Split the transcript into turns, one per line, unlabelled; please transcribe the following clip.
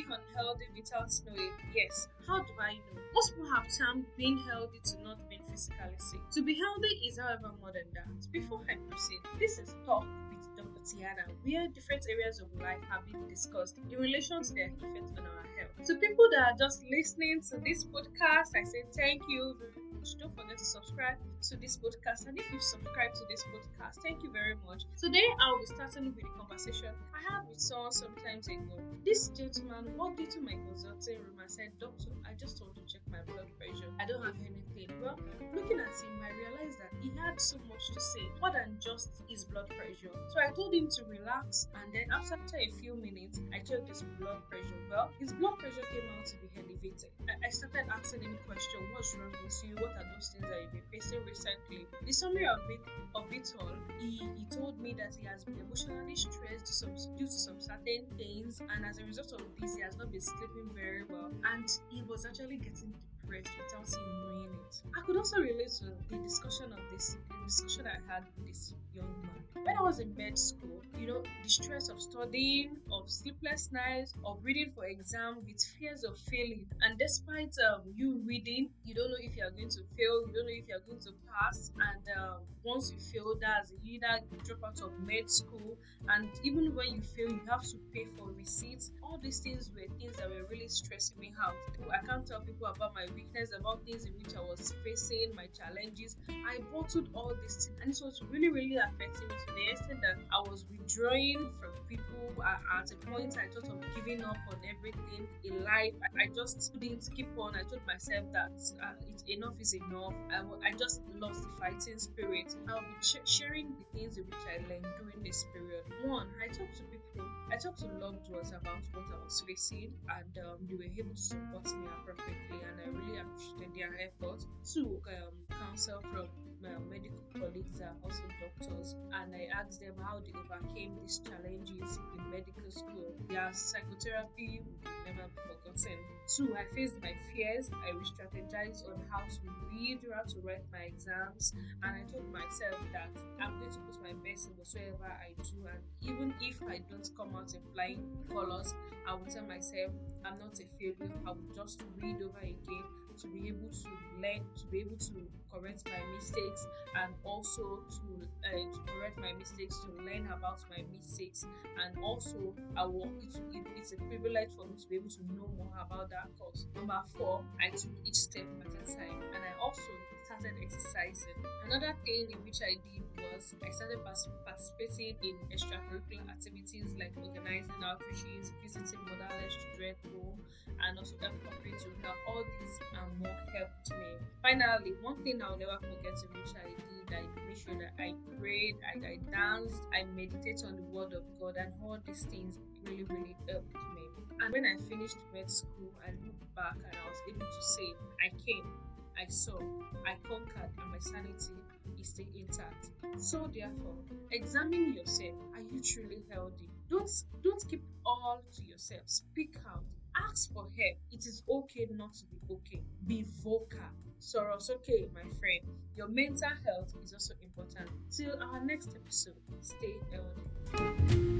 without knowing? Yes. How do I know? Most people have termed being healthy to not being physically sick. To be healthy is, however, more than that. Before I proceed, this is Talk with Dr. Tiana, where different areas of life have been discussed in relation to their effect on our health. To people that are just listening to this podcast, I say thank you much. Don't forget to subscribe to this podcast. And if you've subscribed to this podcast, thank you very much. Today, I'll be starting with a conversation I had with someone sometimes ago. This gentleman walked into my consulting room and said, Doctor, I just want to check my blood pressure. I don't have anything. Well, looking at him, I realized that he had so much to say, more than just his blood pressure. So I told him to relax, and then after a few minutes, I checked his blood pressure. Well, his blood pressure came out to be elevated. I, I started asking him questions: What's wrong with you? What are those things that you've been facing recently? The summary of it of it all, he, he told me that he has been emotionally stressed to some, due to some certain things, and as a result of this, he has not been sleeping very well, and he was actually getting depressed without him knowing it. I could also relate to the discussion of this, the discussion I had with this young man. When I was in med school, you know, the stress of studying, of sleepless nights, of reading for exam with fears of failing, and despite um, you reading, you don't know if you are going to fail, you don't know if you are going to pass, and um, once you fail, that's you either drop out of med school, and even when you fail, you have to pay for receipts. All these things were things that were really stressing me out. I can't tell people about my weakness, about things in which I was facing, my challenges. I bottled all this things, and it was really, really affecting me to the extent that I was withdrawing from people. At a point, I thought of giving up on everything in life. I just couldn't keep on. I told myself that uh, it, enough is enough. I, I just lost the fighting spirit. I'll be ch- sharing the things in which I learned during this period. One, I talked to people. I talked to loved ones about what I was facing, and um, they were able to support me appropriately, and their efforts. Two, um, counsel from my medical colleagues are also doctors, and I asked them how they overcame these challenges in medical school. Their psychotherapy will never be forgotten. Two, I faced my fears. I re-strategized on how to read, how to write my exams, and I told myself that I'm going to put my best in whatsoever I do, and even if I don't come out in flying colors, I will tell myself I'm not a failure. I will just read over again to be able to learn, to be able to correct my mistakes, and also to, uh, to correct my mistakes, to learn about my mistakes, and also I will. It, it, it's a privilege for me to be able to know more about that course. Number four, I took each step at a time, and I also started exercising. Another thing in which I did was I started participating in extracurricular activities like organizing outreaches, visiting motherless children home, and also help to help. All these um, and more helped me. Finally, one thing I'll never forget in which I did, I made sure that I prayed, I, I danced, I meditated on the word of God, and all these things really, really helped me. And when I finished med school, I looked back and I was able to say, I came, I saw, I conquered, and my sanity is still intact. So therefore, examine yourself. Are you truly healthy? Don't don't keep all to yourself. Speak out. Ask for help. It is okay not to be okay. Be vocal. Soro soke, my friend. Your mental health is also important. Till our next episode, stay healthy.